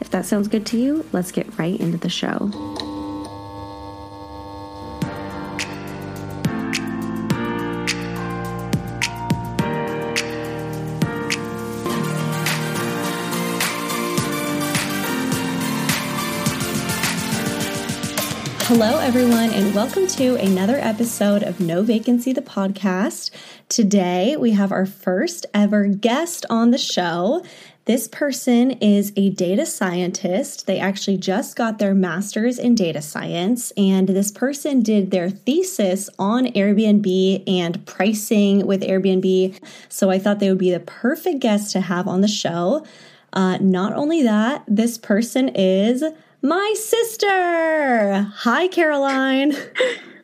If that sounds good to you, let's get right into the show. Hello, everyone, and welcome to another episode of No Vacancy, the podcast. Today, we have our first ever guest on the show. This person is a data scientist. They actually just got their master's in data science, and this person did their thesis on Airbnb and pricing with Airbnb. So I thought they would be the perfect guest to have on the show. Uh, not only that, this person is my sister. Hi, Caroline.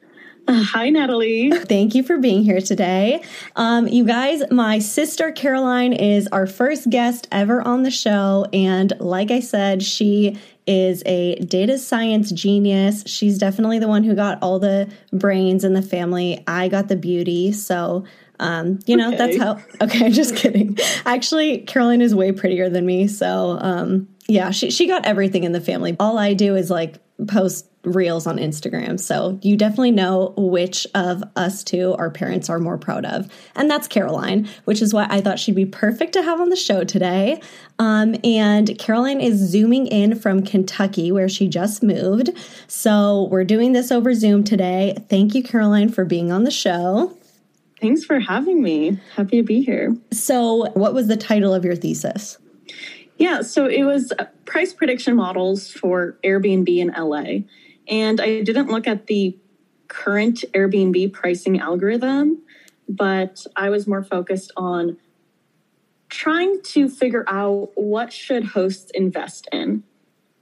Hi, Natalie. Thank you for being here today. Um, you guys, my sister Caroline is our first guest ever on the show. And like I said, she is a data science genius. She's definitely the one who got all the brains in the family. I got the beauty. So, um, you know, okay. that's how. Okay, I'm just kidding. Actually, Caroline is way prettier than me. So, um, yeah, she, she got everything in the family. All I do is like post reels on Instagram. So you definitely know which of us two our parents are more proud of. And that's Caroline, which is why I thought she'd be perfect to have on the show today. Um, and Caroline is zooming in from Kentucky, where she just moved. So we're doing this over Zoom today. Thank you, Caroline, for being on the show. Thanks for having me. Happy to be here. So, what was the title of your thesis? Yeah, so it was price prediction models for Airbnb in LA. And I didn't look at the current Airbnb pricing algorithm, but I was more focused on trying to figure out what should hosts invest in.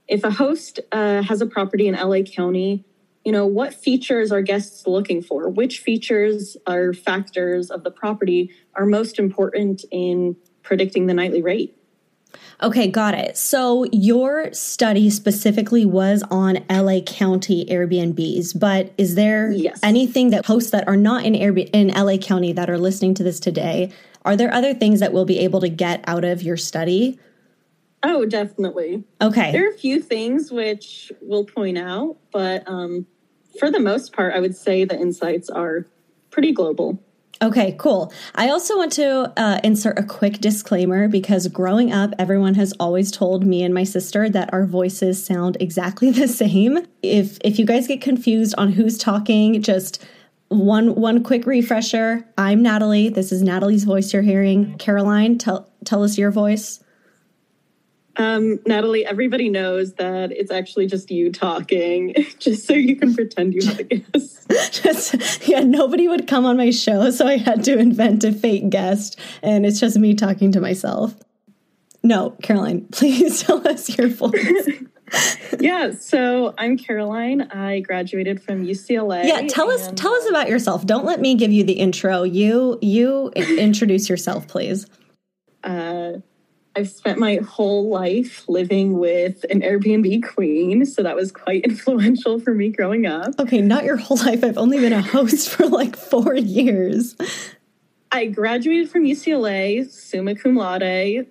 If a host uh, has a property in LA County, you know, what features are guests looking for? Which features or factors of the property are most important in predicting the nightly rate? Okay, got it. So your study specifically was on LA County Airbnbs, but is there yes. anything that hosts that are not in Airbnb in LA County that are listening to this today? Are there other things that we'll be able to get out of your study? Oh, definitely. Okay. There are a few things which we'll point out, but um, for the most part, I would say the insights are pretty global. Okay, cool. I also want to uh, insert a quick disclaimer because growing up, everyone has always told me and my sister that our voices sound exactly the same. If if you guys get confused on who's talking, just one one quick refresher. I'm Natalie. This is Natalie's voice you're hearing. Caroline, tell tell us your voice. Um, Natalie, everybody knows that it's actually just you talking, just so you can pretend you have a guest. just, yeah, nobody would come on my show, so I had to invent a fake guest, and it's just me talking to myself. No, Caroline, please tell us your voice. yeah, so I'm Caroline. I graduated from UCLA. Yeah, tell us tell us about yourself. Don't let me give you the intro. You you introduce yourself, please. Uh I've spent my whole life living with an Airbnb queen, so that was quite influential for me growing up. Okay, not your whole life. I've only been a host for like four years. I graduated from UCLA, summa cum laude.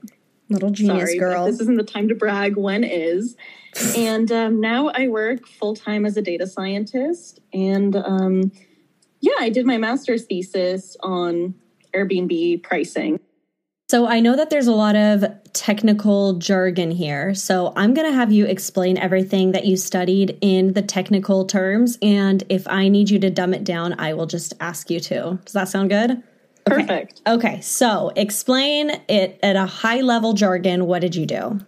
Little genius Sorry, girl. This isn't the time to brag. When is? and um, now I work full time as a data scientist. And um, yeah, I did my master's thesis on Airbnb pricing. So I know that there's a lot of technical jargon here. So I'm going to have you explain everything that you studied in the technical terms. And if I need you to dumb it down, I will just ask you to. Does that sound good? Okay. Perfect. Okay. So explain it at a high level jargon. What did you do?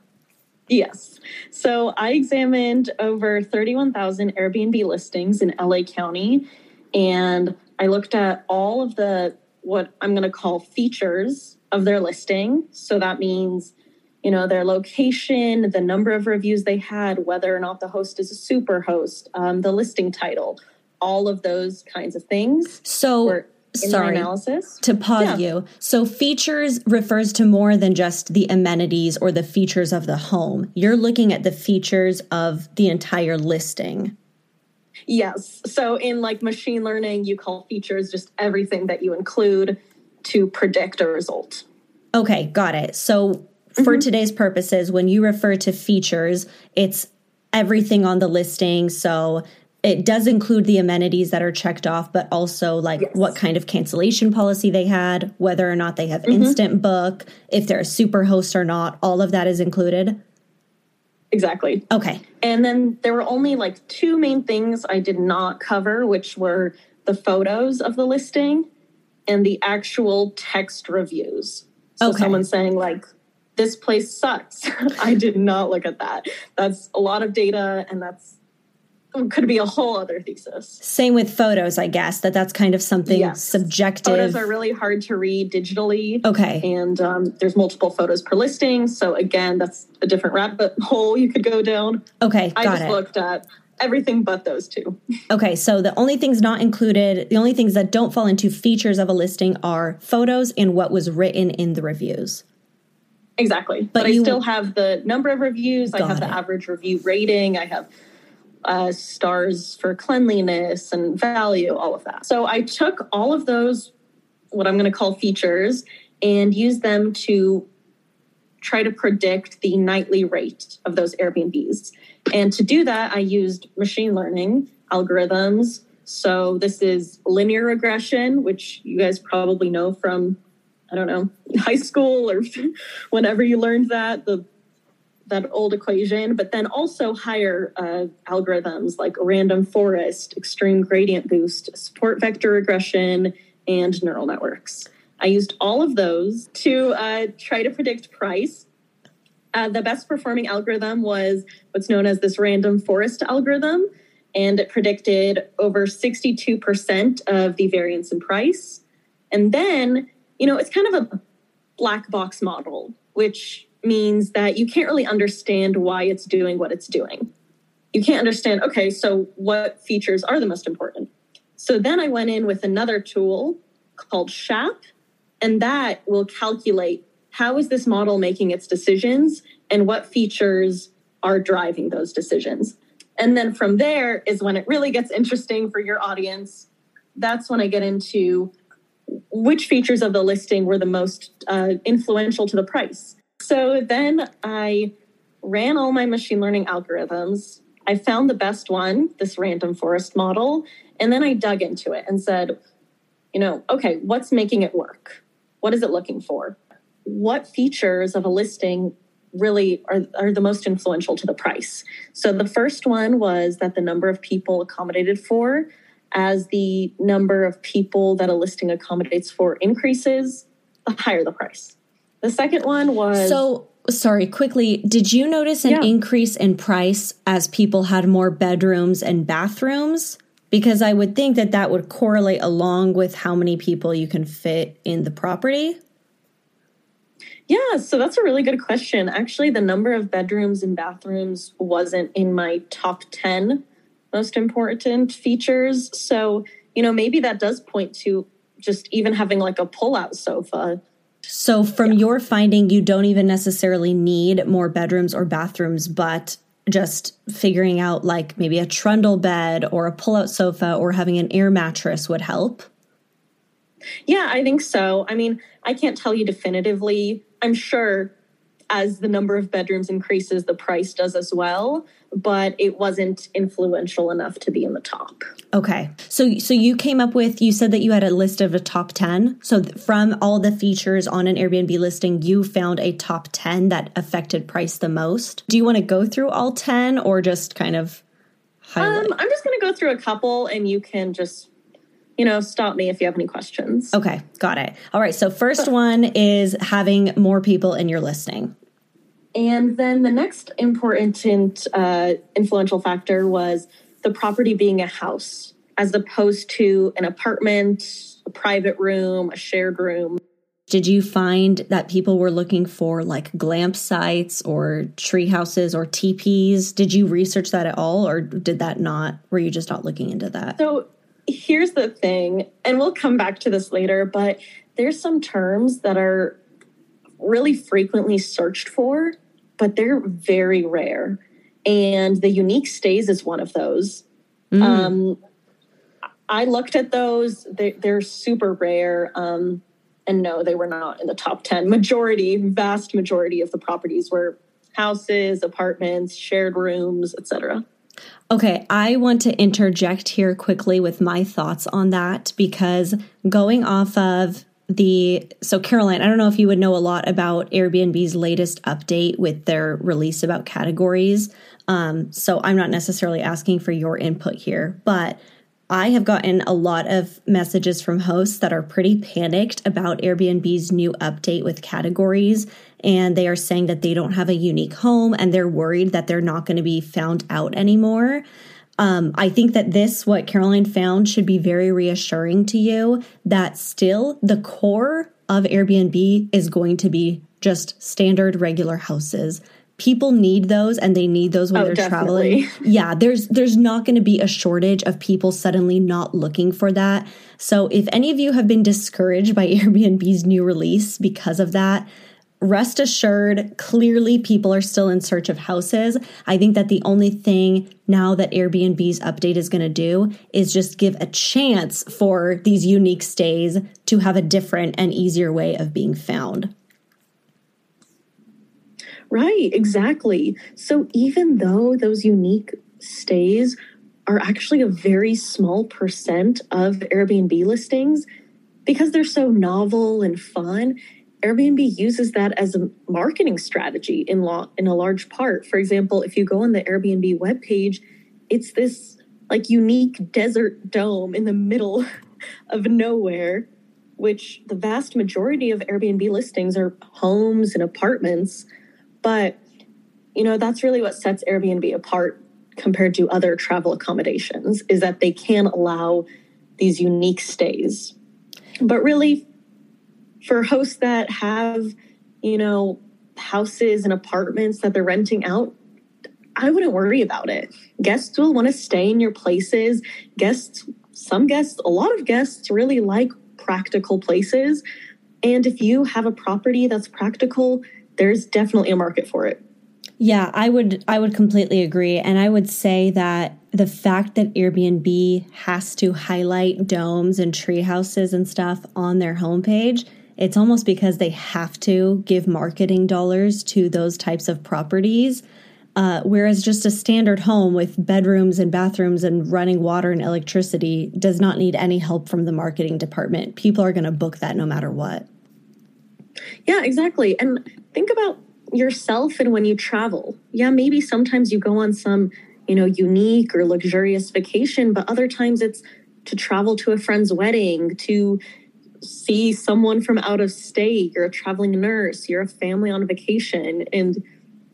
Yes. So I examined over 31,000 Airbnb listings in LA County. And I looked at all of the what I'm going to call features of their listing. So that means you know, their location, the number of reviews they had, whether or not the host is a super host, um, the listing title, all of those kinds of things. So, sorry analysis to pause yeah. you. So, features refers to more than just the amenities or the features of the home. You're looking at the features of the entire listing. Yes. So, in like machine learning, you call features just everything that you include to predict a result. Okay, got it. So, for mm-hmm. today's purposes, when you refer to features, it's everything on the listing. So it does include the amenities that are checked off, but also like yes. what kind of cancellation policy they had, whether or not they have mm-hmm. instant book, if they're a super host or not, all of that is included. Exactly. Okay. And then there were only like two main things I did not cover, which were the photos of the listing and the actual text reviews. So okay. someone saying like this place sucks. I did not look at that. That's a lot of data and that's could be a whole other thesis. Same with photos, I guess, that that's kind of something yes. subjective. Photos are really hard to read digitally. Okay. And um, there's multiple photos per listing. So again, that's a different rabbit hole you could go down. Okay. I just it. looked at everything but those two. okay. So the only things not included, the only things that don't fall into features of a listing are photos and what was written in the reviews. Exactly. But, but I still have the number of reviews. I have the average review rating. I have uh, stars for cleanliness and value, all of that. So I took all of those, what I'm going to call features, and used them to try to predict the nightly rate of those Airbnbs. And to do that, I used machine learning algorithms. So this is linear regression, which you guys probably know from I don't know, high school or whenever you learned that, the that old equation, but then also higher uh, algorithms like random forest, extreme gradient boost, support vector regression, and neural networks. I used all of those to uh, try to predict price. Uh, the best performing algorithm was what's known as this random forest algorithm, and it predicted over 62% of the variance in price. And then you know, it's kind of a black box model, which means that you can't really understand why it's doing what it's doing. You can't understand, okay, so what features are the most important? So then I went in with another tool called SHAP, and that will calculate how is this model making its decisions and what features are driving those decisions. And then from there is when it really gets interesting for your audience. That's when I get into which features of the listing were the most uh, influential to the price. So then I ran all my machine learning algorithms. I found the best one, this random forest model, and then I dug into it and said, you know, okay, what's making it work? What is it looking for? What features of a listing really are, are the most influential to the price? So the first one was that the number of people accommodated for as the number of people that a listing accommodates for increases, the higher the price. The second one was So sorry, quickly, did you notice an yeah. increase in price as people had more bedrooms and bathrooms? Because I would think that that would correlate along with how many people you can fit in the property. Yeah, so that's a really good question. Actually, the number of bedrooms and bathrooms wasn't in my top 10 most important features. So, you know, maybe that does point to just even having like a pull out sofa. So, from yeah. your finding, you don't even necessarily need more bedrooms or bathrooms, but just figuring out like maybe a trundle bed or a pull out sofa or having an air mattress would help. Yeah, I think so. I mean, I can't tell you definitively. I'm sure as the number of bedrooms increases, the price does as well but it wasn't influential enough to be in the top. Okay. So so you came up with you said that you had a list of a top 10. So from all the features on an Airbnb listing, you found a top 10 that affected price the most. Do you want to go through all 10 or just kind of highlight? Um, I'm just going to go through a couple and you can just you know, stop me if you have any questions. Okay, got it. All right, so first one is having more people in your listing. And then the next important uh, influential factor was the property being a house as opposed to an apartment, a private room, a shared room. did you find that people were looking for like glamp sites or tree houses or teepees? Did you research that at all or did that not, were you just not looking into that? So here's the thing, and we'll come back to this later, but there's some terms that are really frequently searched for, but they're very rare. And the unique stays is one of those. Mm. Um, I looked at those, they, are super rare. Um, and no, they were not in the top 10. Majority, vast majority of the properties were houses, apartments, shared rooms, etc. Okay, I want to interject here quickly with my thoughts on that because going off of the so Caroline, I don't know if you would know a lot about Airbnb's latest update with their release about categories. Um, so I'm not necessarily asking for your input here, but I have gotten a lot of messages from hosts that are pretty panicked about Airbnb's new update with categories. And they are saying that they don't have a unique home and they're worried that they're not going to be found out anymore. Um, I think that this, what Caroline found, should be very reassuring to you that still the core of Airbnb is going to be just standard regular houses people need those and they need those when oh, they're definitely. traveling. Yeah, there's there's not going to be a shortage of people suddenly not looking for that. So if any of you have been discouraged by Airbnb's new release because of that, rest assured, clearly people are still in search of houses. I think that the only thing now that Airbnb's update is going to do is just give a chance for these unique stays to have a different and easier way of being found. Right, exactly. So even though those unique stays are actually a very small percent of Airbnb listings, because they're so novel and fun, Airbnb uses that as a marketing strategy in law in a large part. For example, if you go on the Airbnb webpage, it's this like unique desert dome in the middle of nowhere, which the vast majority of Airbnb listings are homes and apartments but, you know, that's really what sets Airbnb apart compared to other travel accommodations is that they can allow these unique stays. But really, for hosts that have, you know, houses and apartments that they're renting out, I wouldn't worry about it. Guests will want to stay in your places. Guests, some guests, a lot of guests really like practical places. And if you have a property that's practical, there's definitely a market for it. Yeah, I would I would completely agree and I would say that the fact that Airbnb has to highlight domes and tree houses and stuff on their homepage, it's almost because they have to give marketing dollars to those types of properties. Uh, whereas just a standard home with bedrooms and bathrooms and running water and electricity does not need any help from the marketing department. People are going to book that no matter what. Yeah, exactly. And think about yourself and when you travel. Yeah, maybe sometimes you go on some, you know, unique or luxurious vacation, but other times it's to travel to a friend's wedding, to see someone from out of state, you're a traveling nurse, you're a family on vacation and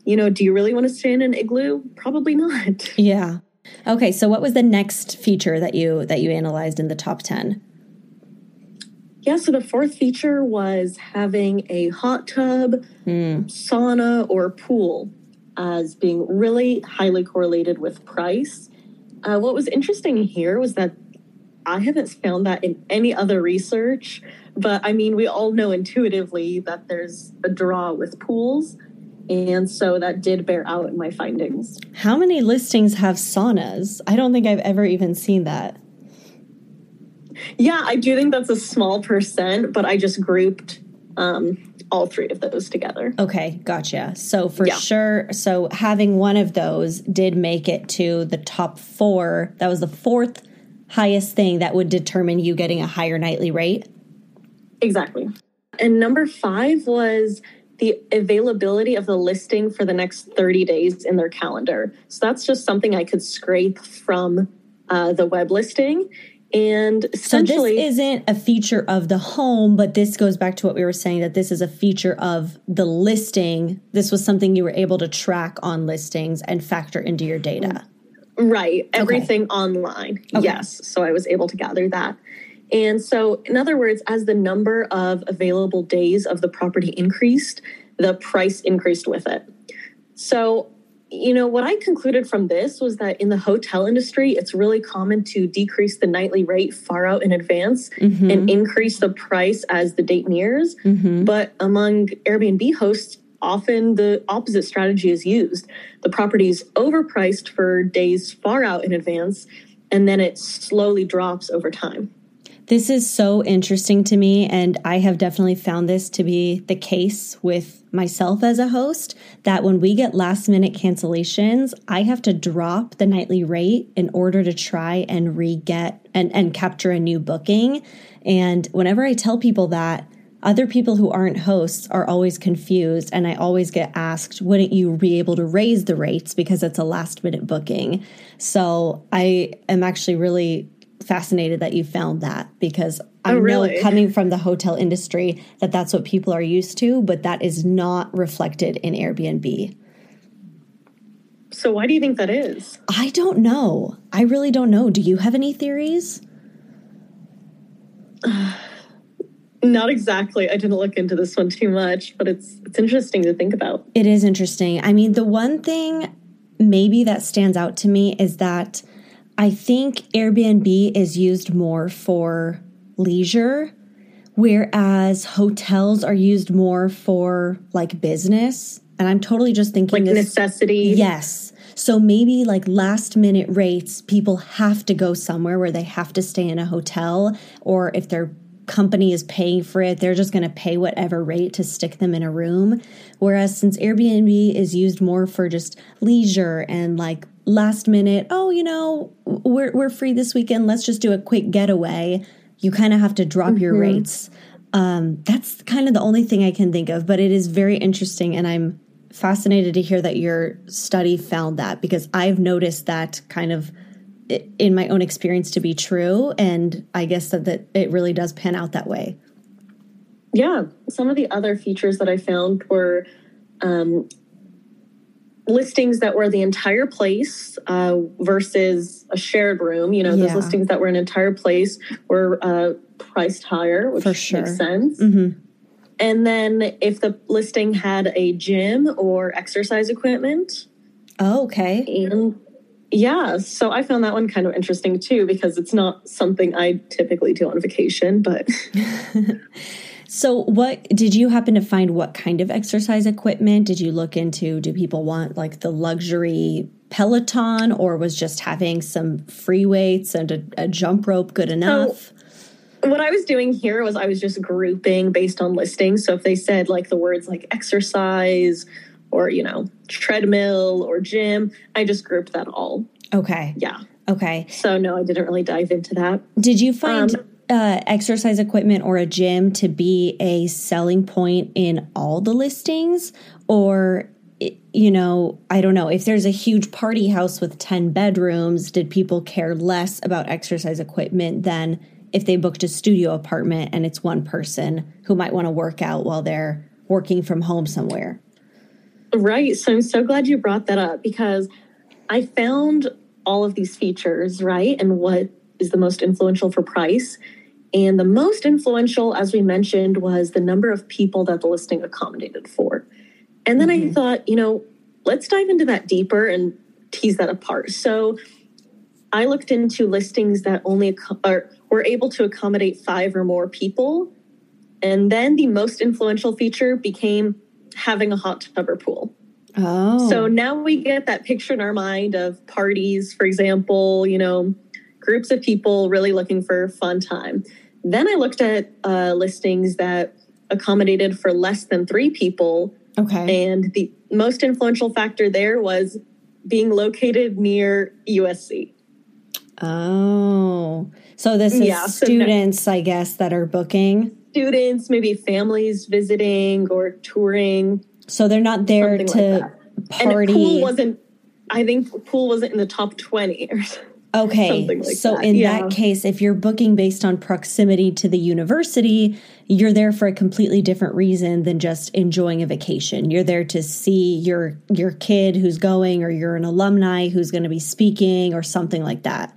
you know, do you really want to stay in an igloo? Probably not. Yeah. Okay, so what was the next feature that you that you analyzed in the top 10? Yeah, so the fourth feature was having a hot tub, mm. sauna, or pool as being really highly correlated with price. Uh, what was interesting here was that I haven't found that in any other research, but I mean, we all know intuitively that there's a draw with pools. And so that did bear out in my findings. How many listings have saunas? I don't think I've ever even seen that. Yeah, I do think that's a small percent, but I just grouped um, all three of those together. Okay, gotcha. So for yeah. sure, so having one of those did make it to the top four. That was the fourth highest thing that would determine you getting a higher nightly rate. Exactly. And number five was the availability of the listing for the next 30 days in their calendar. So that's just something I could scrape from uh, the web listing. And essentially, so this isn't a feature of the home, but this goes back to what we were saying that this is a feature of the listing. This was something you were able to track on listings and factor into your data. Right. Everything okay. online. Okay. Yes. So I was able to gather that. And so, in other words, as the number of available days of the property increased, the price increased with it. So, you know, what I concluded from this was that in the hotel industry, it's really common to decrease the nightly rate far out in advance mm-hmm. and increase the price as the date nears. Mm-hmm. But among Airbnb hosts, often the opposite strategy is used. The property is overpriced for days far out in advance, and then it slowly drops over time. This is so interesting to me, and I have definitely found this to be the case with myself as a host. That when we get last minute cancellations, I have to drop the nightly rate in order to try and re get and, and capture a new booking. And whenever I tell people that, other people who aren't hosts are always confused, and I always get asked, wouldn't you be able to raise the rates because it's a last minute booking? So I am actually really fascinated that you found that because I oh, really? know coming from the hotel industry that that's what people are used to, but that is not reflected in Airbnb. So why do you think that is? I don't know. I really don't know. Do you have any theories? Not exactly. I didn't look into this one too much, but it's it's interesting to think about. It is interesting. I mean, the one thing maybe that stands out to me is that I think Airbnb is used more for leisure, whereas hotels are used more for like business. And I'm totally just thinking like this, necessity. Yes. So maybe like last minute rates, people have to go somewhere where they have to stay in a hotel, or if their company is paying for it, they're just going to pay whatever rate to stick them in a room. Whereas since Airbnb is used more for just leisure and like last minute, oh, you know, we're we're free this weekend. Let's just do a quick getaway. You kind of have to drop mm-hmm. your rates. Um, that's kind of the only thing I can think of, but it is very interesting, and I'm fascinated to hear that your study found that because I've noticed that kind of in my own experience to be true, and I guess that that it really does pan out that way. Yeah, some of the other features that I found were um, listings that were the entire place uh, versus a shared room. You know, yeah. those listings that were an entire place were uh, priced higher, which sure. makes sense. Mm-hmm. And then if the listing had a gym or exercise equipment. Oh, okay. And yeah, so I found that one kind of interesting too because it's not something I typically do on vacation, but. So, what did you happen to find? What kind of exercise equipment did you look into? Do people want like the luxury Peloton, or was just having some free weights and a, a jump rope good enough? So, what I was doing here was I was just grouping based on listings. So, if they said like the words like exercise or, you know, treadmill or gym, I just grouped that all. Okay. Yeah. Okay. So, no, I didn't really dive into that. Did you find. Um, uh, exercise equipment or a gym to be a selling point in all the listings or you know i don't know if there's a huge party house with 10 bedrooms did people care less about exercise equipment than if they booked a studio apartment and it's one person who might want to work out while they're working from home somewhere right so i'm so glad you brought that up because i found all of these features right and what is the most influential for price and the most influential, as we mentioned, was the number of people that the listing accommodated for. And then mm-hmm. I thought, you know, let's dive into that deeper and tease that apart. So I looked into listings that only or were able to accommodate five or more people. And then the most influential feature became having a hot tub or pool. Oh. So now we get that picture in our mind of parties, for example, you know, groups of people really looking for fun time. Then I looked at uh, listings that accommodated for less than three people. Okay. And the most influential factor there was being located near USC. Oh, so this is yeah, students, so no, I guess, that are booking. Students, maybe families visiting or touring. So they're not there to like party. Pool wasn't. I think pool wasn't in the top twenty or something. Okay. Like so that. in yeah. that case, if you're booking based on proximity to the university, you're there for a completely different reason than just enjoying a vacation. You're there to see your your kid who's going or you're an alumni who's going to be speaking or something like that.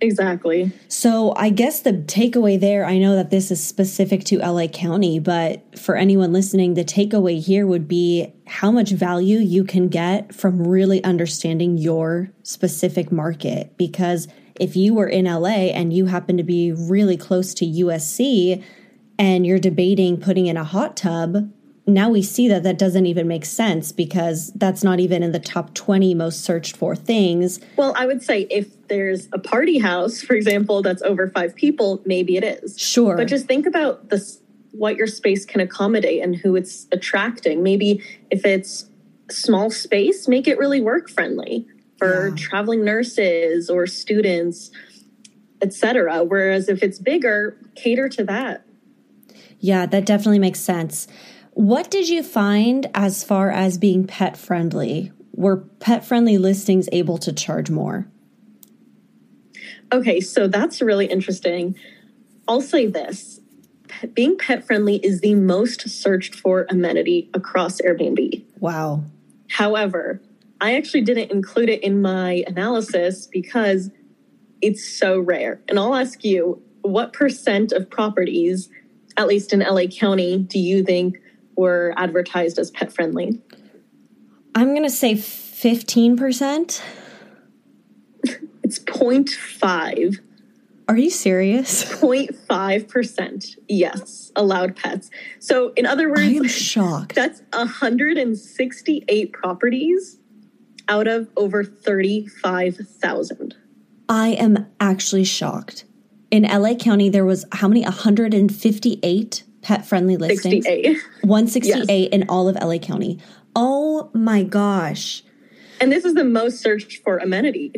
Exactly. So I guess the takeaway there, I know that this is specific to LA County, but for anyone listening, the takeaway here would be how much value you can get from really understanding your specific market. Because if you were in LA and you happen to be really close to USC and you're debating putting in a hot tub, now we see that that doesn't even make sense because that's not even in the top 20 most searched for things. Well, I would say if there's a party house, for example, that's over five people, maybe it is. Sure. But just think about this what your space can accommodate and who it's attracting. Maybe if it's small space, make it really work friendly for Yeah. traveling nurses or students, etc. Whereas if it's bigger, cater to that. Yeah, that definitely makes sense. What did you find as far as being pet friendly? Were pet friendly listings able to charge more? Okay, so that's really interesting. I'll say this being pet friendly is the most searched for amenity across Airbnb. Wow. However, I actually didn't include it in my analysis because it's so rare. And I'll ask you, what percent of properties, at least in LA County, do you think were advertised as pet friendly? I'm going to say 15%. It's 0.5. Are you serious? 0.5%, yes, allowed pets. So, in other words, I am words, shocked. that's 168 properties out of over 35,000. I am actually shocked. In LA County, there was how many? 158 pet friendly listings. 68. 168 in all of LA County. Oh my gosh. And this is the most searched for amenity.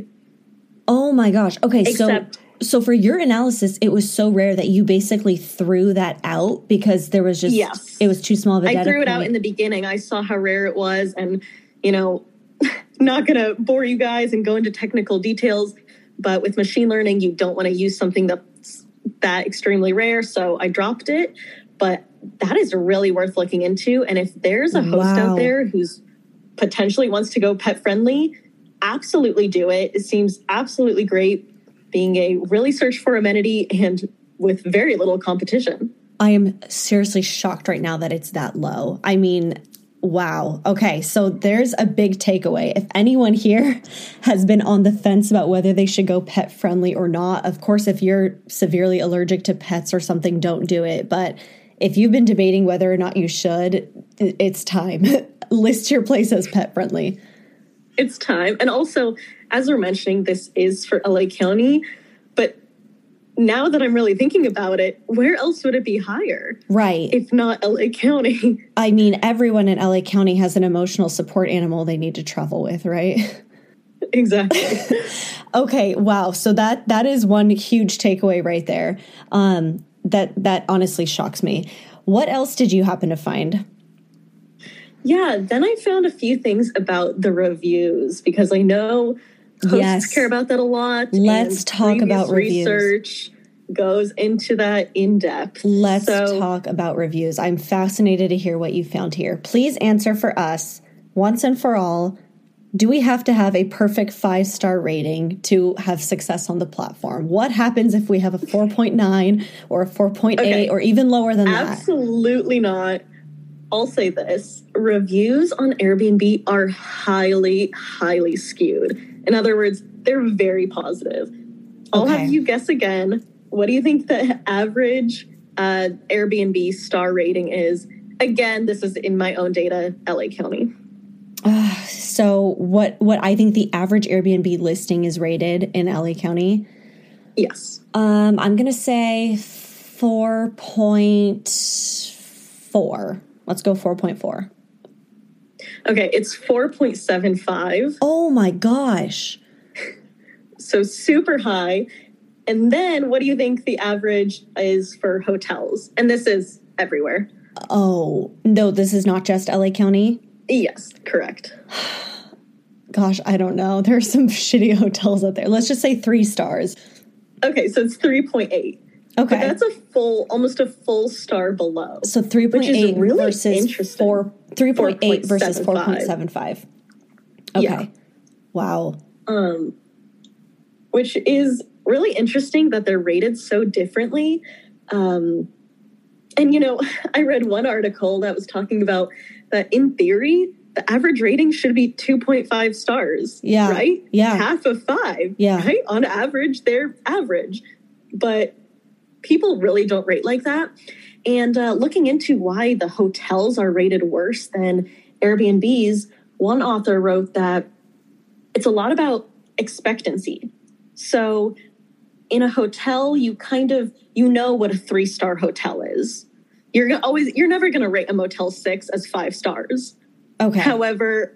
Oh my gosh. Okay, Except- so so for your analysis, it was so rare that you basically threw that out because there was just Yes. it was too small of a I threw it out in the beginning. I saw how rare it was, and you know, not going to bore you guys and go into technical details. But with machine learning, you don't want to use something that's that extremely rare. So I dropped it. But that is really worth looking into. And if there's a host Wow. out there who's potentially wants to go pet friendly, absolutely do it. It seems absolutely great being a really search for amenity and with very little competition. I am seriously shocked right now that it's that low. I mean, wow. Okay, so there's a big takeaway. If anyone here has been on the fence about whether they should go pet friendly or not, of course, if you're severely allergic to pets or something, don't do it. But if you've been debating whether or not you should, it's time. List your place as pet friendly. it's time. And also, as we're mentioning, this is for LA County, but now that I'm really thinking about it, where else would it be higher Right. if not LA County? I mean, everyone in LA County has an emotional support animal they need to travel with, right? exactly. Okay, wow. So that that is one huge takeaway right there. Um that that honestly shocks me. What else did you happen to find? yeah, then I found a few things about the reviews because I know hosts Yes. care about that a lot. Let's talk about reviews. research goes into that in depth. Let's So- talk about reviews. I'm fascinated to hear what you found here. Please answer for us once and for all. Do we have to have a perfect five star rating to have success on the platform? What happens if we have a 4.9 or a 4.8 Okay. or even lower than that? Absolutely not. I'll say this reviews on Airbnb are highly, highly skewed. In other words, they're very positive. I'll Okay. have you guess again. What do you think the average uh, Airbnb star rating is? Again, this is in my own data, LA County. So what what I think the average Airbnb listing is rated in LA County? Yes. Um, I'm gonna say four point four. Let's go four point four. Okay, it's 4.75. Oh my gosh. So super high. And then what do you think the average is for hotels? And this is everywhere. Oh no, this is not just LA County. Yes, correct. Gosh, I don't know. There are some shitty hotels out there. Let's just say three stars. Okay, so it's 3.8. But Okay. that's a full, almost a full star below. So three point Which is eight really versus four three point eight versus 4.75. point seven five. Okay. Yeah. Wow. Um, which is really interesting that they're rated so differently. Um, and, you know, I read one article that was talking about that in theory, the average rating should be 2.5 stars. Yeah. Right? Yeah. Half of five. Yeah. Right? On average, they're average. But people really don't rate like that. And uh, looking into why the hotels are rated worse than Airbnbs, one author wrote that it's a lot about expectancy. So in a hotel, you kind of you know what a three star hotel is. You're always you're never going to rate a Motel Six as five stars. Okay. However,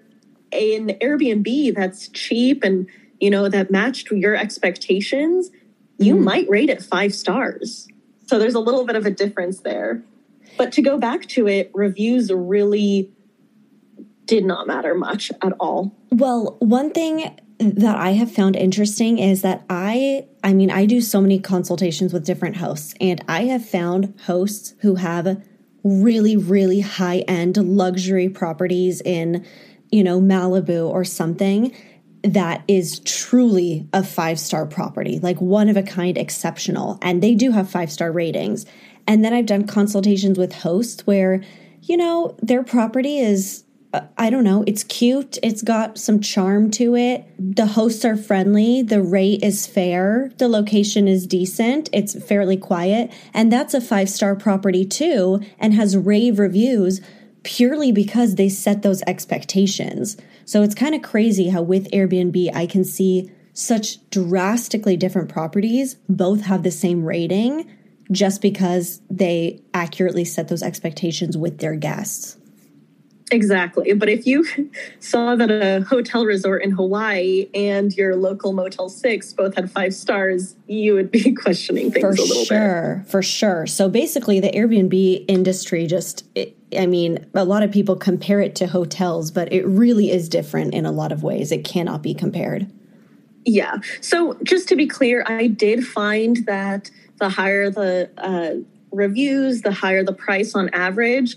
an Airbnb that's cheap and you know that matched your expectations, you Mm. might rate it five stars. So there's a little bit of a difference there. But to go back to it, reviews really did not matter much at all. Well, one thing that I have found interesting is that I I mean, I do so many consultations with different hosts and I have found hosts who have really really high-end luxury properties in, you know, Malibu or something that is truly a five-star property, like one of a kind exceptional and they do have five-star ratings. And then I've done consultations with hosts where, you know, their property is I don't know, it's cute, it's got some charm to it. The hosts are friendly, the rate is fair, the location is decent, it's fairly quiet, and that's a five-star property too and has rave reviews purely because they set those expectations. So it's kind of crazy how with Airbnb I can see such drastically different properties both have the same rating just because they accurately set those expectations with their guests. Exactly. But if you saw that a hotel resort in Hawaii and your local Motel 6 both had five stars, you would be questioning things for a little bit. sure for sure so basically the airbnb industry just it, i mean a lot of people compare it to hotels but it really is different in a lot of ways it cannot be compared Yeah. So just to be clear, I did find that the higher the uh, reviews, the higher the price on average,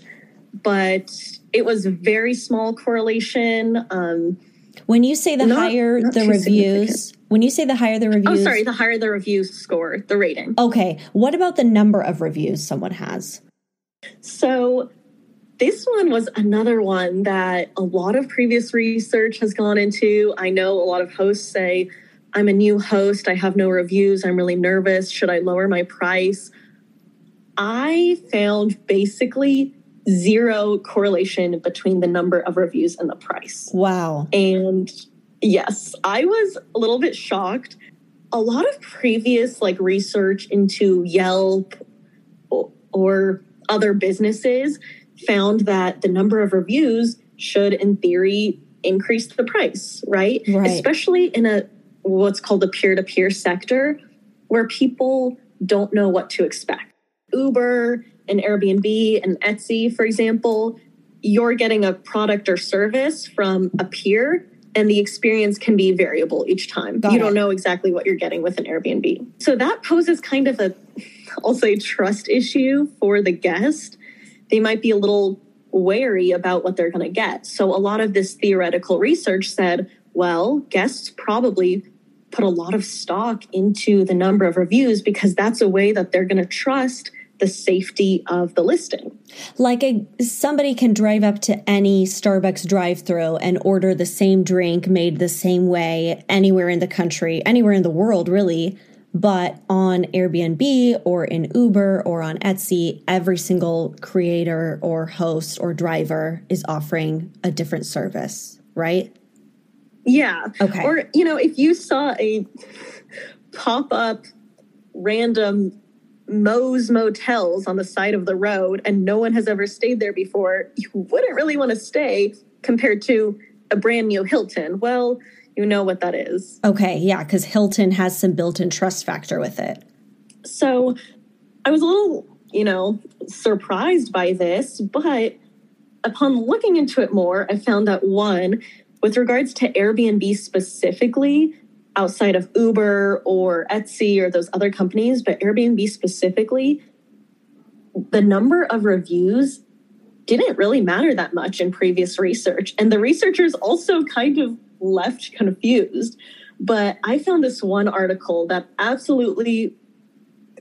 but it was a very small correlation. Um, when you say the Not- higher not the reviews when you say the higher the reviews, oh, sorry, the higher the review score, the rating. okay what about the number of reviews someone has So this one was another one that a lot of previous research has gone into. I know a lot of hosts say, I'm a new host, I have no reviews, I'm really nervous. Should I lower my price? I found basically zero correlation between the number of reviews and the price. wow And yes, I was a little bit shocked. A lot of previous like research into Yelp or, other businesses found that the number of reviews should in theory increase the price, right? Right. Especially in a what's called a peer-to-peer sector where people don't know what to expect. Uber and Airbnb and Etsy, for example, you're getting a product or service from a peer and the experience can be variable each time. Got you it. don't know exactly what you're getting with an Airbnb. So that poses kind of a I'll say trust issue for the guest. They might be a little wary about what they're going to get. So a lot of this theoretical research said, well, guests probably put a lot of stock into the number of reviews because that's a way that they're going to trust the safety of the listing. like a somebody can drive up to any Starbucks drive-through and order the same drink made the same way anywhere in the country, anywhere in the world really, but on Airbnb or in Uber or on Etsy, every single creator or host or driver is offering a different service, right? Yeah. Okay. Or, you know, if you saw a pop up random Moe's Motels on the side of the road and no one has ever stayed there before, you wouldn't really want to stay compared to a brand new Hilton. Well, you know what that is. Okay, yeah, cuz Hilton has some built-in trust factor with it. So I was a little, you know, surprised by this, but upon looking into it more, I found that one, with regards to Airbnb specifically, outside of Uber or Etsy or those other companies, but Airbnb specifically, the number of reviews didn't really matter that much in previous research. And the researchers also kind of left confused. but I found this one article that absolutely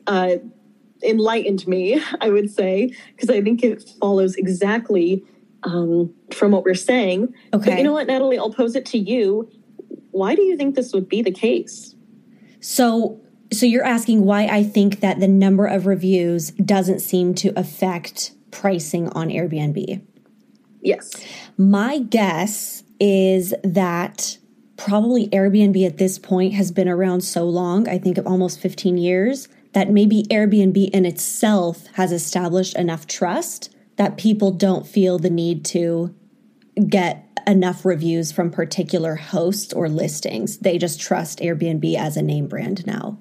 uh, enlightened me, I would say, because I think it follows exactly um, from what we're saying. Okay. But you know what, Natalie? I'll pose it to you. Why do you think this would be the case? So, so you're asking why I think that the number of reviews doesn't seem to affect pricing on Airbnb. Yes. My guess is that probably Airbnb at this point has been around so long, I think of almost 15 years, that maybe Airbnb in itself has established enough trust that people don't feel the need to get enough reviews from particular hosts or listings. They just trust Airbnb as a name brand now.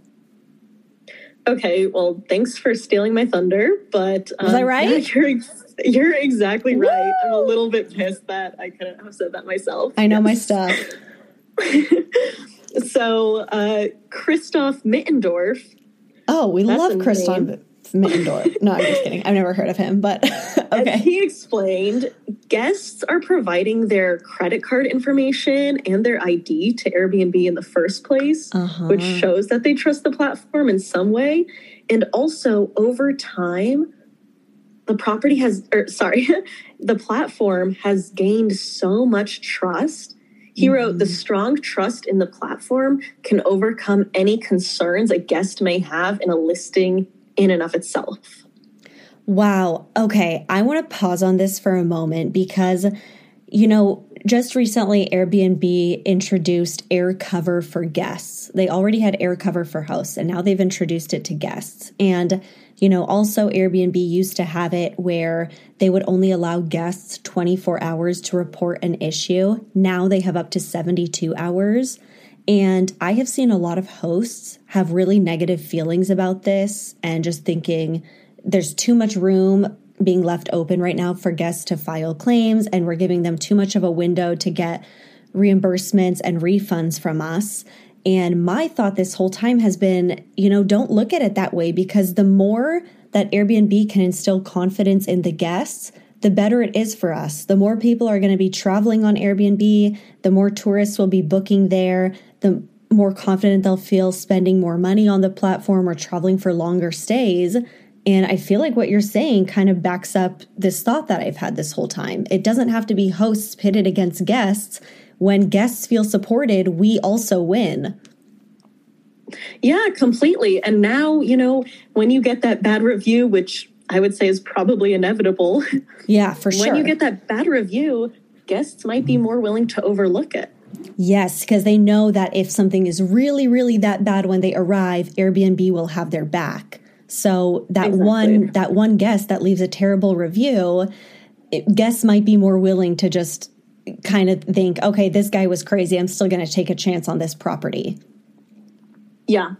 Okay, well, thanks for stealing my thunder, but um, was I right? Yeah, you're, ex- you're exactly Woo! right. I'm a little bit pissed that I couldn't have said that myself. I know yes. my stuff. so, uh, Christoph Mittendorf. Oh, we love Christoph Mittendorf. no, I'm just kidding. I've never heard of him, but okay. As he explained, guests are providing their credit card information and their ID to Airbnb in the first place, uh-huh. which shows that they trust the platform in some way. And also, over time, the property has, or sorry, the platform has gained so much trust. He mm-hmm. wrote, The strong trust in the platform can overcome any concerns a guest may have in a listing in and of itself. Wow. Okay. I want to pause on this for a moment because, you know, just recently Airbnb introduced AirCover for guests. They already had AirCover for hosts and now they've introduced it to guests. And, you know, also Airbnb used to have it where they would only allow guests 24 hours to report an issue. Now they have up to 72 hours. And I have seen a lot of hosts have really negative feelings about this and just thinking there's too much room being left open right now for guests to file claims, and we're giving them too much of a window to get reimbursements and refunds from us. And my thought this whole time has been, you know, don't look at it that way because the more that Airbnb can instill confidence in the guests, the better it is for us. The more people are going to be traveling on Airbnb, the more tourists will be booking there, the more confident they'll feel spending more money on the platform or traveling for longer stays. And I feel like what you're saying kind of backs up this thought that I've had this whole time. It doesn't have to be hosts pitted against guests. When guests feel supported, we also win. Yeah, completely. And now, you know, when you get that bad review, which I would say is probably inevitable. Yeah, for sure. When you get that bad review, guests might be more willing to overlook it. Yes, because they know that if something is really, really that bad when they arrive, Airbnb will have their back. So that exactly. one that one guest that leaves a terrible review, it, guests might be more willing to just kind of think, okay, this guy was crazy. I'm still going to take a chance on this property. Yeah,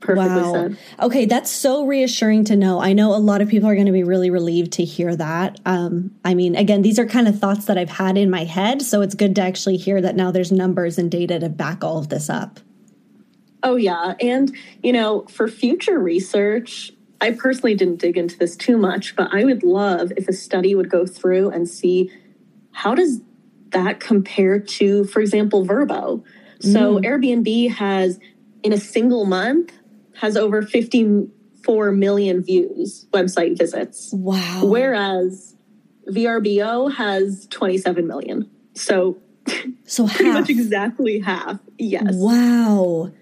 Perfectly wow. said. Okay, that's so reassuring to know. I know a lot of people are going to be really relieved to hear that. Um, I mean, again, these are kind of thoughts that I've had in my head, so it's good to actually hear that now there's numbers and data to back all of this up. Oh, yeah. And, you know, for future research, I personally didn't dig into this too much, but I would love if a study would go through and see how does that compare to, for example, Vrbo. So mm. Airbnb has in a single month has over 54 million views, website visits. Wow. Whereas VRBO has 27 million. So, so pretty half. much exactly half. Yes. Wow.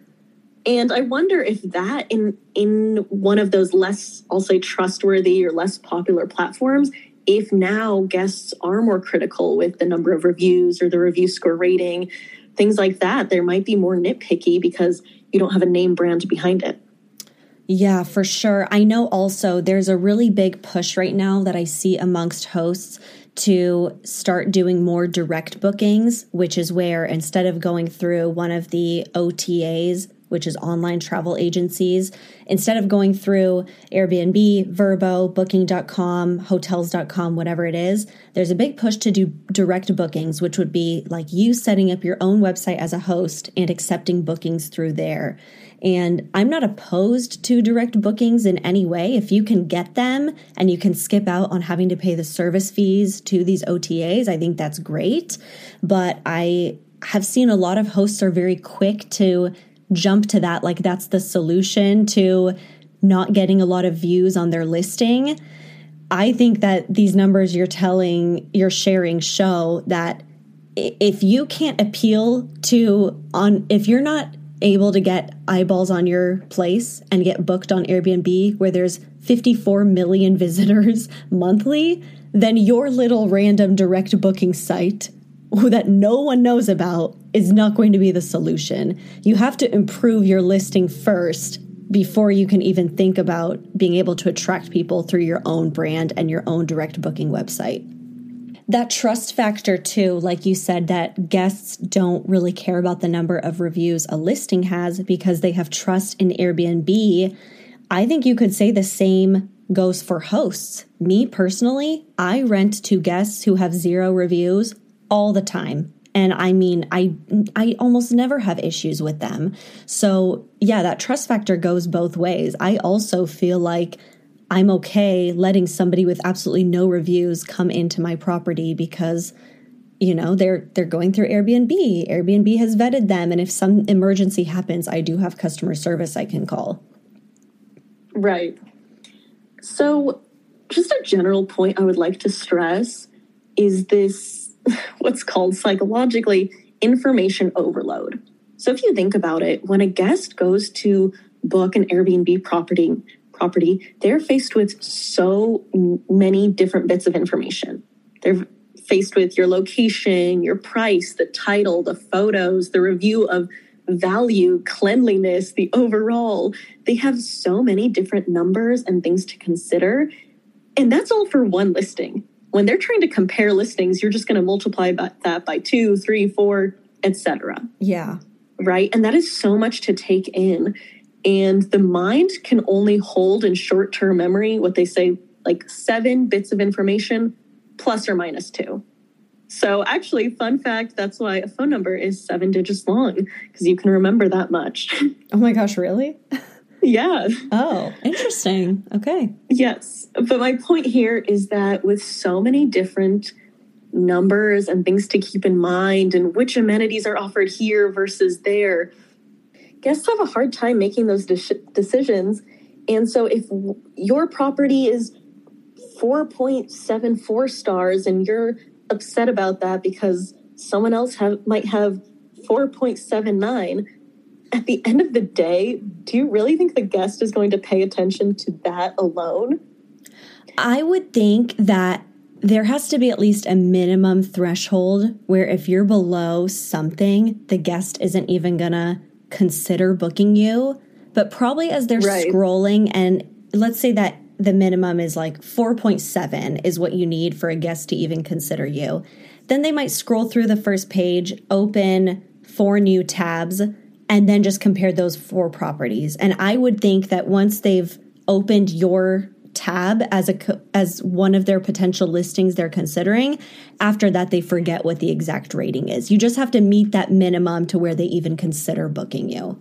And I wonder if that in in one of those less, I'll say trustworthy or less popular platforms, if now guests are more critical with the number of reviews or the review score rating, things like that, there might be more nitpicky because you don't have a name brand behind it. Yeah, for sure. I know also there's a really big push right now that I see amongst hosts to start doing more direct bookings, which is where instead of going through one of the OTAs, which is online travel agencies, instead of going through Airbnb, Vrbo, booking.com, hotels.com, whatever it is, there's a big push to do direct bookings, which would be like you setting up your own website as a host and accepting bookings through there. And I'm not opposed to direct bookings in any way. If you can get them and you can skip out on having to pay the service fees to these OTAs, I think that's great. But I have seen a lot of hosts are very quick to jump to that like that's the solution to not getting a lot of views on their listing. I think that these numbers you're telling, you're sharing show that if you can't appeal to on if you're not able to get eyeballs on your place and get booked on Airbnb where there's 54 million visitors monthly, then your little random direct booking site that no one knows about is not going to be the solution. You have to improve your listing first before you can even think about being able to attract people through your own brand and your own direct booking website. That trust factor, too, like you said, that guests don't really care about the number of reviews a listing has because they have trust in Airbnb. I think you could say the same goes for hosts. Me personally, I rent to guests who have zero reviews all the time. And I mean, I I almost never have issues with them. So, yeah, that trust factor goes both ways. I also feel like I'm okay letting somebody with absolutely no reviews come into my property because you know they're they're going through Airbnb. Airbnb has vetted them and if some emergency happens, I do have customer service I can call. Right. So, just a general point I would like to stress is this what's called psychologically information overload. So if you think about it, when a guest goes to book an Airbnb property property, they're faced with so many different bits of information. They're faced with your location, your price, the title, the photos, the review of value, cleanliness, the overall. They have so many different numbers and things to consider. And that's all for one listing. When they're trying to compare listings, you're just going to multiply that by two, three, four, etc. Yeah. Right. And that is so much to take in. And the mind can only hold in short term memory what they say like seven bits of information plus or minus two. So, actually, fun fact that's why a phone number is seven digits long because you can remember that much. Oh my gosh, really? yeah. Oh, interesting. Okay. Yes. But my point here is that with so many different numbers and things to keep in mind and which amenities are offered here versus there, guests have a hard time making those de- decisions. And so if your property is 4.74 stars and you're upset about that because someone else have, might have 4.79, at the end of the day, do you really think the guest is going to pay attention to that alone? I would think that there has to be at least a minimum threshold where if you're below something, the guest isn't even going to consider booking you. But probably as they're right. scrolling, and let's say that the minimum is like 4.7 is what you need for a guest to even consider you. Then they might scroll through the first page, open four new tabs, and then just compare those four properties. And I would think that once they've opened your tab as a as one of their potential listings they're considering. After that they forget what the exact rating is. You just have to meet that minimum to where they even consider booking you.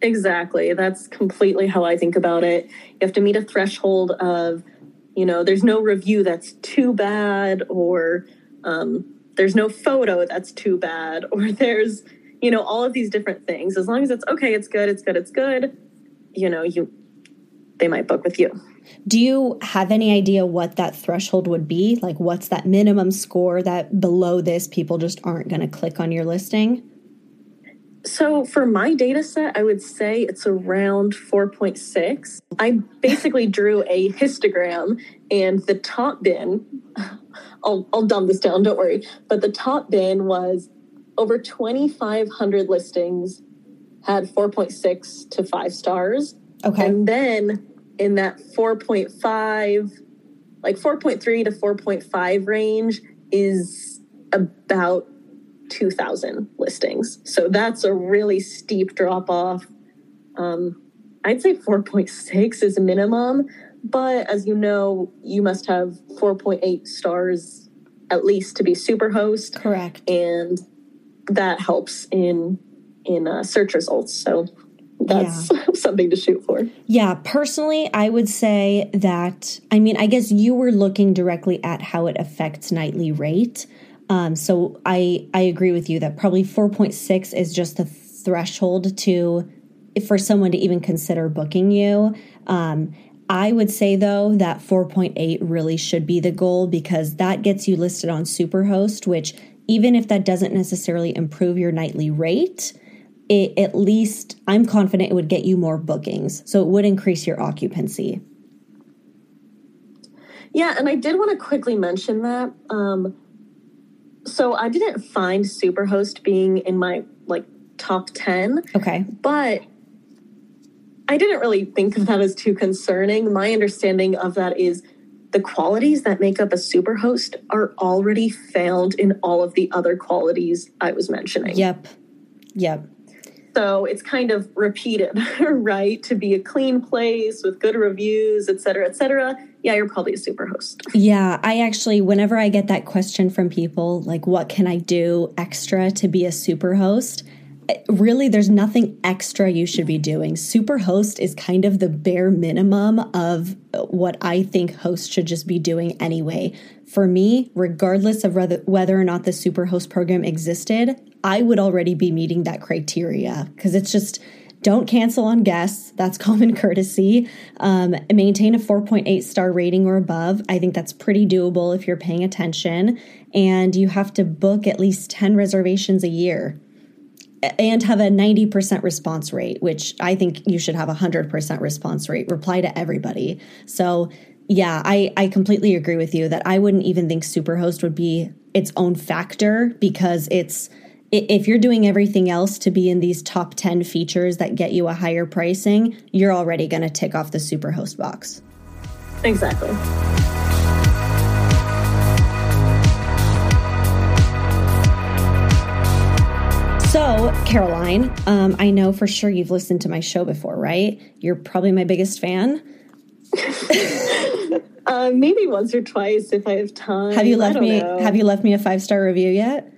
Exactly. That's completely how i think about it. You have to meet a threshold of you know there's no review that's too bad or um, there's no photo that's too bad or there's you know all of these different things. As long as it's okay it's good it's good it's good. You know you they might book with you. Do you have any idea what that threshold would be? Like, what's that minimum score that below this people just aren't going to click on your listing? So, for my data set, I would say it's around 4.6. I basically drew a histogram, and the top bin, I'll, I'll dumb this down, don't worry, but the top bin was over 2,500 listings had 4.6 to 5 stars. Okay. And then in that 4.5, like 4.3 to 4.5 range is about 2,000 listings. So that's a really steep drop off. Um, I'd say 4.6 is a minimum, but as you know, you must have 4.8 stars at least to be superhost. Correct. And that helps in in uh, search results. So that's yeah. something to shoot for. Yeah, personally, I would say that, I mean, I guess you were looking directly at how it affects nightly rate. Um, so I I agree with you that probably 4.6 is just the threshold to for someone to even consider booking you. Um, I would say though that 4.8 really should be the goal because that gets you listed on Superhost, which even if that doesn't necessarily improve your nightly rate, it at least I'm confident it would get you more bookings. So it would increase your occupancy. Yeah, and I did want to quickly mention that. Um, so I didn't find Superhost being in my like top 10. Okay. But I didn't really think of that as too concerning. My understanding of that is the qualities that make up a superhost are already found in all of the other qualities I was mentioning. Yep. Yep. So it's kind of repeated, right? To be a clean place with good reviews, et cetera, et cetera. Yeah, you're probably a super host. Yeah, I actually, whenever I get that question from people, like, what can I do extra to be a super host? Eh, really there's nothing extra you should be doing. Superhost is kind of the bare minimum of uh, what I think hosts should just be doing anyway. For me, regardless of whether, or not the Superhost program existed, I would already be meeting that criteria because it's just don't cancel on guests. That's common courtesy. Um, maintain a 4.8 star rating or above. I think that's pretty doable if you're paying attention. And you have to book at least 10 reservations a year and have a 90% response rate, which I think you should have a 100% response rate, reply to everybody. So, yeah, I, I completely agree with you that I wouldn't even think Superhost would be its own factor because it's if you're doing everything else to be in these top 10 features that get you a higher pricing, you're already going to tick off the Superhost box. Exactly. So, Caroline, um, I know for sure you've listened to my show before, right? You're probably my biggest fan. uh, maybe once or twice if I have time. Have you left me? Know. Have you left me a five star review yet?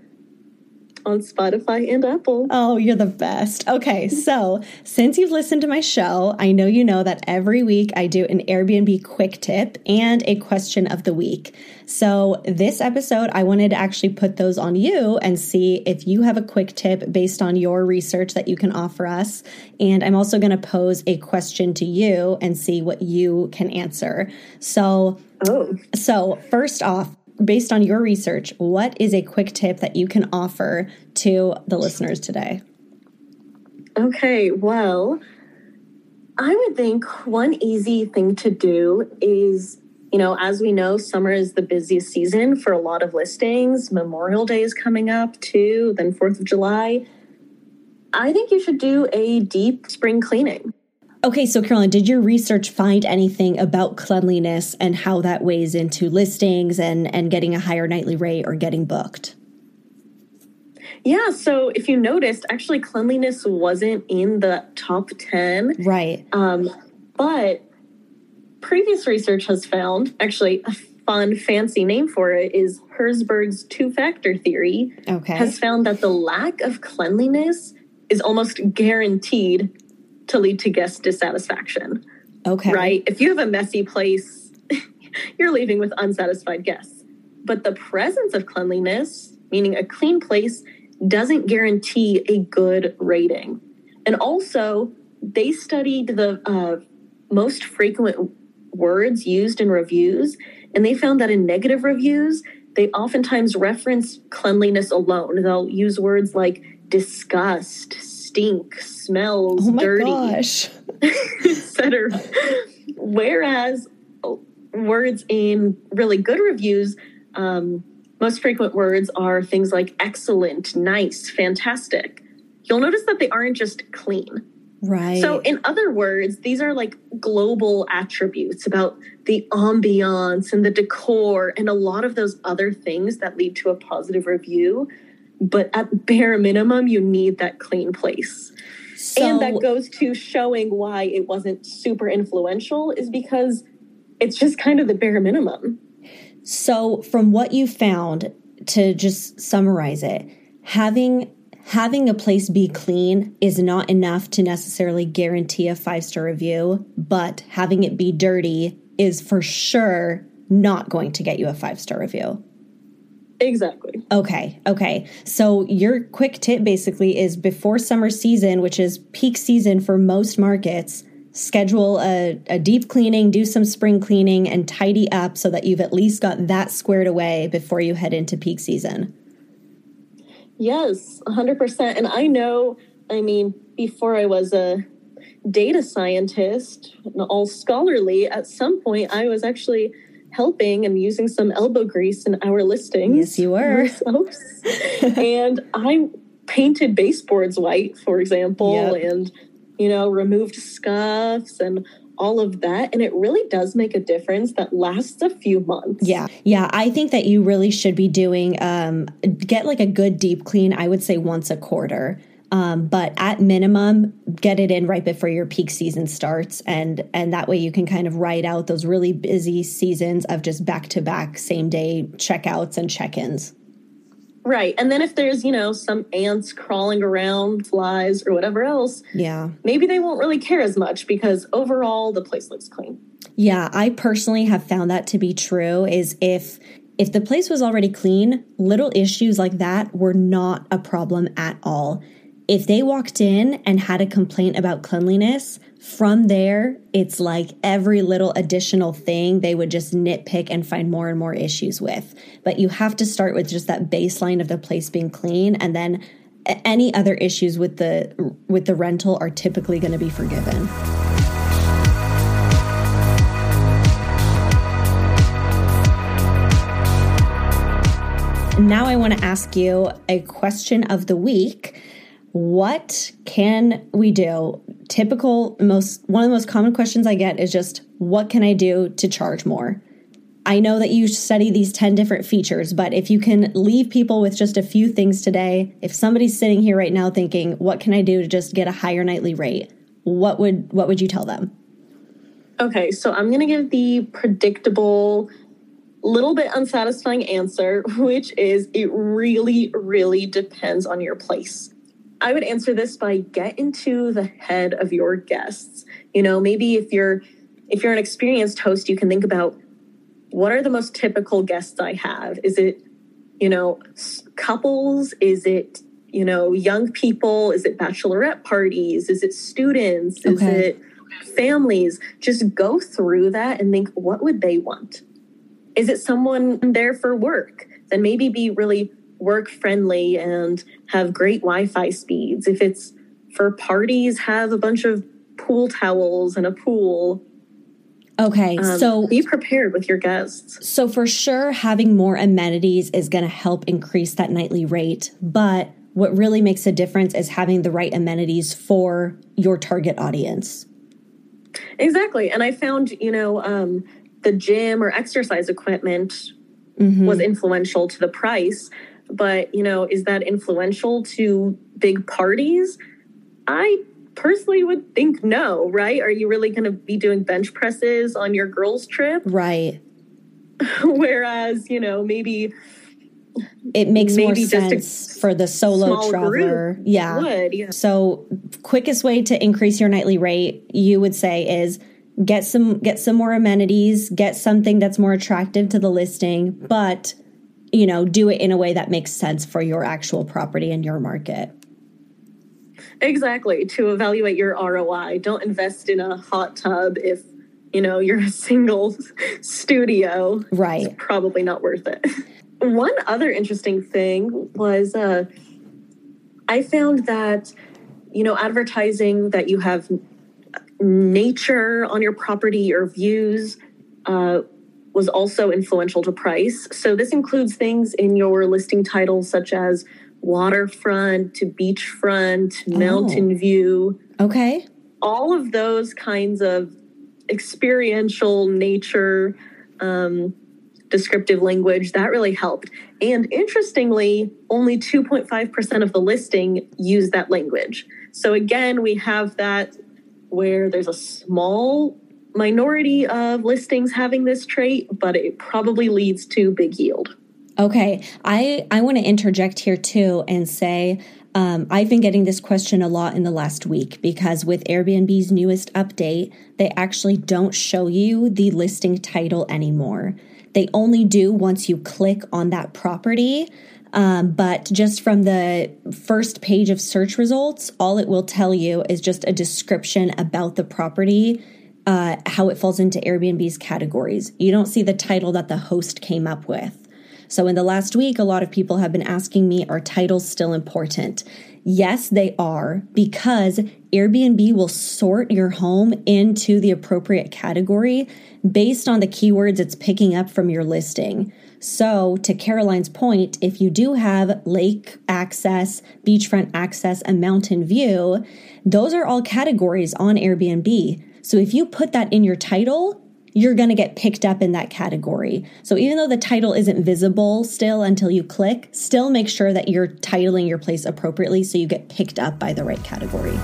On Spotify and Apple. Oh, you're the best. Okay, so since you've listened to my show, I know you know that every week I do an Airbnb quick tip and a question of the week. So this episode, I wanted to actually put those on you and see if you have a quick tip based on your research that you can offer us. And I'm also going to pose a question to you and see what you can answer. So, oh. so first off, based on your research, what is a quick tip that you can offer to the listeners today? Okay, well, I would think one easy thing to do is, you know, as we know, summer is the busiest season for a lot of listings. Memorial Day is coming up too, then 4th of July. I think you should do a deep spring cleaning. Okay, so Carolyn, did your research find anything about cleanliness and how that weighs into listings and and getting a higher nightly rate or getting booked? Yeah, so if you noticed, actually cleanliness wasn't in the top 10. Right. Um, but previous research has found, actually a fun fancy name for it is Herzberg's two-factor theory. Okay. Has found that the lack of cleanliness is almost guaranteed to lead to guest dissatisfaction. Okay. Right? If you have a messy place, you're leaving with unsatisfied guests. But the presence of cleanliness, meaning a clean place, doesn't guarantee a good rating. And also, they studied the uh, most frequent words used in reviews, and they found that in negative reviews, they oftentimes reference cleanliness alone. They'll use words like disgust, stink, smells oh dirty, etc. Whereas words in really good reviews, um, most frequent words are things like excellent, nice, fantastic. You'll notice that they aren't just clean. Right. So, in other words, these are like global attributes about the ambiance and the decor and a lot of those other things that lead to a positive review but at bare minimum, you need that clean place. So, and that goes to showing why it wasn't super influential, is because it's just kind of the bare minimum. So, from what you found, to just summarize it, having having a place be clean is not enough to necessarily guarantee a five star review, but having it be dirty is for sure not going to get you a five star review. Exactly. Okay. Okay. So your quick tip basically is before summer season, which is peak season for most markets, schedule a, a deep cleaning, do some spring cleaning, and tidy up so that you've at least got that squared away before you head into peak season. Yes, 100%. And I know, I mean, before I was a data scientist, all scholarly, at some point I was actually helping and using some elbow grease in our listings. Yes, you were. and I painted baseboards white, for example, yep. and you know, removed scuffs and all of that. And it really does make a difference that lasts a few months. Yeah. Yeah. I think that you really should be doing, um, get like a good deep clean, I would say once a quarter. Um, but at minimum, get it in right before your peak season starts, and and that way you can kind of ride out those really busy seasons of just back to back same day checkouts and check ins. Right, and then if there's you know some ants crawling around, flies or whatever else, yeah, maybe they won't really care as much because overall the place looks clean. Yeah, I personally have found that to be true. Is if if the place was already clean, little issues like that were not a problem at all if they walked in and had a complaint about cleanliness, from there, it's like every little additional thing they would just nitpick and find more and more issues with. But you have to start with just that baseline of the place being clean and then any other issues with the with the rental are typically going to be forgiven. Now I want to ask you a question of the week what can we do? Typical, most one of the most common questions I get is just, what can I do to charge more? I know that you study these 10 different features, but if you can leave people with just a few things today, if somebody's sitting here right now thinking, what can I do to just get a higher nightly rate? What would what would you tell them? Okay, so I'm going to give the predictable little bit unsatisfying answer, which is it really really depends on your place. I would answer this by get into the head of your guests. You know, maybe if you're if you're an experienced host, you can think about what are the most typical guests I have? Is it, you know, couples? Is it, you know, young people? Is it bachelorette parties? Is it students? Is okay. it families? Just go through that and think what would they want? Is it someone there for work? Then maybe be really work friendly and have great Wi Fi speeds. If it's for parties, have a bunch of pool towels and a pool. Okay, um, so be prepared with your guests. So, for sure, having more amenities is going to help increase that nightly rate. But what really makes a difference is having the right amenities for your target audience. Exactly. And I found, you know, um, the gym or exercise equipment mm-hmm. was influential to the price but you know is that influential to big parties? I personally would think no right? Are you really going to be doing bench presses on your girls trip? Right. Whereas you know maybe it makes more sense for the solo traveler. Yeah. Would, yeah. So quickest way to increase your nightly rate you would say is get some get some more amenities get something that's more attractive to the listing but you know, do it in a way that makes sense for your actual property and your market. Exactly. To evaluate your ROI. Don't invest in a hot tub if, you know, you're a single studio. Right. It's probably not worth it. One other interesting thing was uh, I found that, you know, advertising that you have nature on your property or views uh, was also influential to price. So this includes things in your listing titles such as waterfront to beachfront, oh. mountain view. Okay. All of those kinds of experiential nature um, descriptive language that really helped. And interestingly, only 2.5% of the listing use that language. So again, we have that where there's a small minority of listings having this trait, but it probably leads to big yield. Okay, I I want to interject here too and say um, I've been getting this question a lot in the last week because with Airbnb's newest update, they actually don't show you the listing title anymore. They only do once you click on that property. Um, but just from the first page of search results, all it will tell you is just a description about the property, uh, how it falls into Airbnb's categories. You don't see the title that the host came up with. So, in the last week, a lot of people have been asking me, are titles still important? Yes, they are, because Airbnb will sort your home into the appropriate category based on the keywords it's picking up from your listing. So, to Caroline's point, if you do have lake access, beachfront access, and mountain view, those are all categories on Airbnb. So, if you put that in your title, you're going to get picked up in that category. So even though the title isn't visible still until you click, still make sure that you're titling your place appropriately so you get picked up by the right category.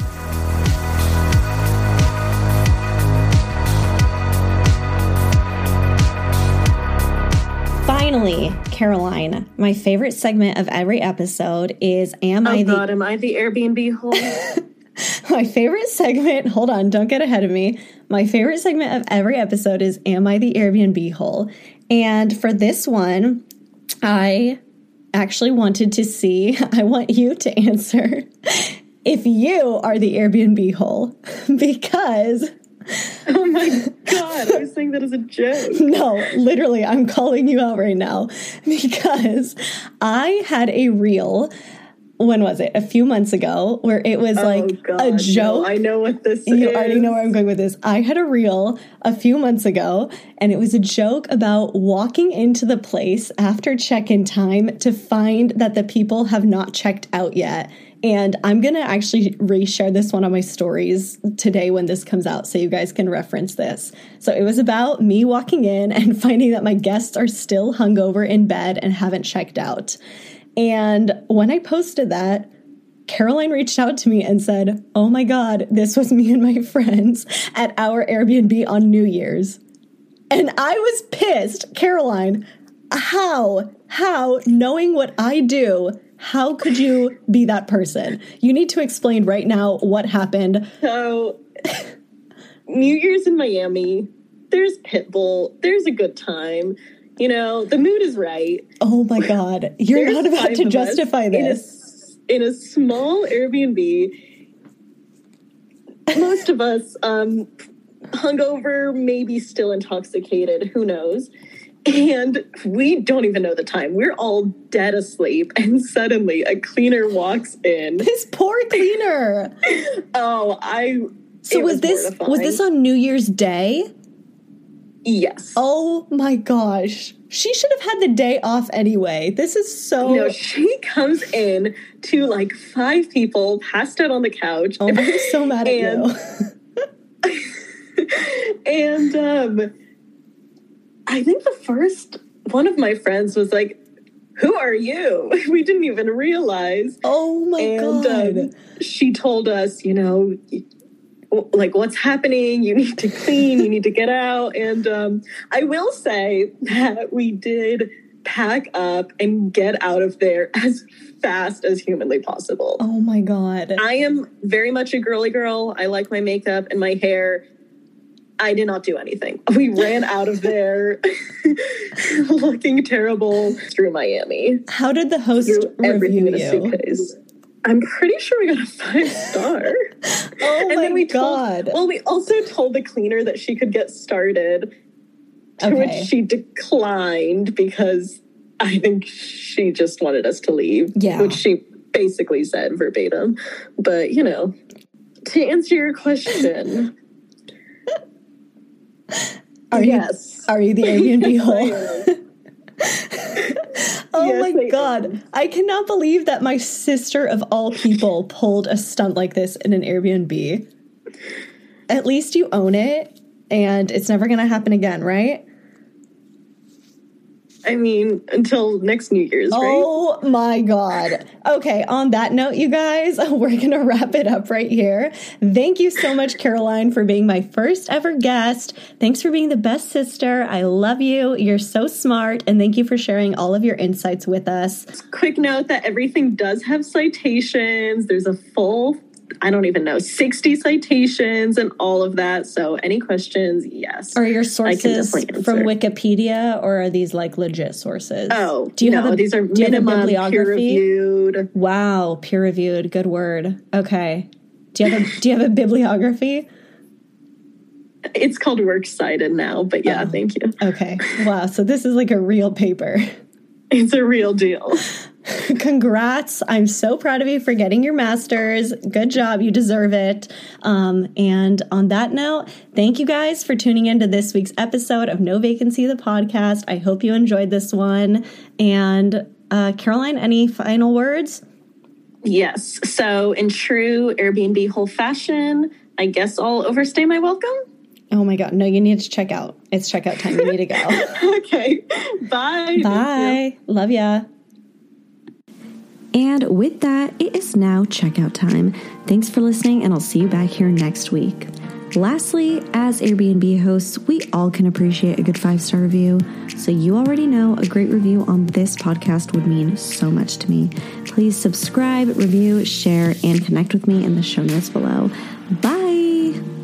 Finally, Caroline, my favorite segment of every episode is Am oh I the am I the Airbnb hole? my favorite segment, hold on, don't get ahead of me. My favorite segment of every episode is Am I the Airbnb hole? And for this one, I actually wanted to see, I want you to answer if you are the Airbnb hole because oh my God, I was saying that as a joke. no, literally, I'm calling you out right now because I had a reel. When was it? A few months ago, where it was oh, like oh God, a joke. No, I know what this You is. already know where I'm going with this. I had a reel a few months ago, and it was a joke about walking into the place after check in time to find that the people have not checked out yet. And I'm going to actually reshare this one on my stories today when this comes out so you guys can reference this. So it was about me walking in and finding that my guests are still hungover in bed and haven't checked out. And when I posted that, Caroline reached out to me and said, Oh my God, this was me and my friends at our Airbnb on New Year's. And I was pissed. Caroline, how, how, knowing what I do, how could you be that person? You need to explain right now what happened. So, New Year's in Miami, there's Pitbull, there's a good time. You know, the mood is right. Oh my God, you're There's not about to justify in a this. In a, small Airbnb, most of us um, hungover, maybe still intoxicated, who knows. And we don't even know the time. We're all dead asleep, and suddenly a cleaner walks in. This poor cleaner. Oh, I. So it was, this mortifying. was this on New Year's Day? Yes. Oh my gosh. She should have had the day off anyway. This is so No, she comes in to like five people passed out on the couch. Oh, I'm so mad at And- you. and um I think the first one of my friends was like, Who are you? We didn't even realize. Oh my and god. um, she told us, you know, like what's happening? You need to clean you need to get out. And um, i will say that we did pack up and get out of there as fast as humanly possible. Oh my god. i am very much a girly girl. I like my makeup and my hair. I did not do anything. We ran out of there looking terrible through miami. How did the host review in a you? I'm pretty sure we got a five star Oh and my then we god. told well we also told the cleaner that she could get started to Okay. which she declined because i think she just wanted us to leave Yeah. which she basically said verbatim but you know to answer your question Are you yes are you the Airbnb hole? Oh Yes, my god. am. I cannot believe that my sister of all people pulled a stunt like this in an Airbnb. At least you own it and it's never going to happen again, right? I mean until next new year's right Oh my God. Okay, on that note, you guys, we're going to wrap it up right here. Thank you so much, Caroline, for being my first ever guest. Thanks for being the best sister. I love you. You're so smart. And thank you for sharing all of your insights with us. quick note that everything does have citations there's a full I don't even know, 60 citations and all of that. So, any questions? Yes. Are your sources from Wikipedia or are these like legit sources? Oh, do you no, have a, these are minimum peer reviewed. Wow, peer reviewed. Good word. Okay. Do you have a do you have a bibliography? It's called Works Cited now, but yeah, oh, thank you. Okay. Wow. So this is like a real paper. It's a real deal. Congrats. I'm so proud of you for getting your master's. Good job. You deserve it. Um, and on that note, thank you guys for tuning into this week's episode of No Vacancy, the podcast. I hope you enjoyed this one. And uh, Caroline, any final words? Yes. So, in true Airbnb hole fashion, I guess I'll overstay my welcome. Oh my God. No, you need to check out. It's checkout time. You need to go. okay. Bye. Bye. Love ya. And with that, it is now checkout time. Thanks for listening, and I'll see you back here next week. Lastly, as Airbnb hosts, we all can appreciate a good five star review. So, you already know a great review on this podcast would mean so much to me. Please subscribe, review, share, and connect with me in the show notes below. Bye.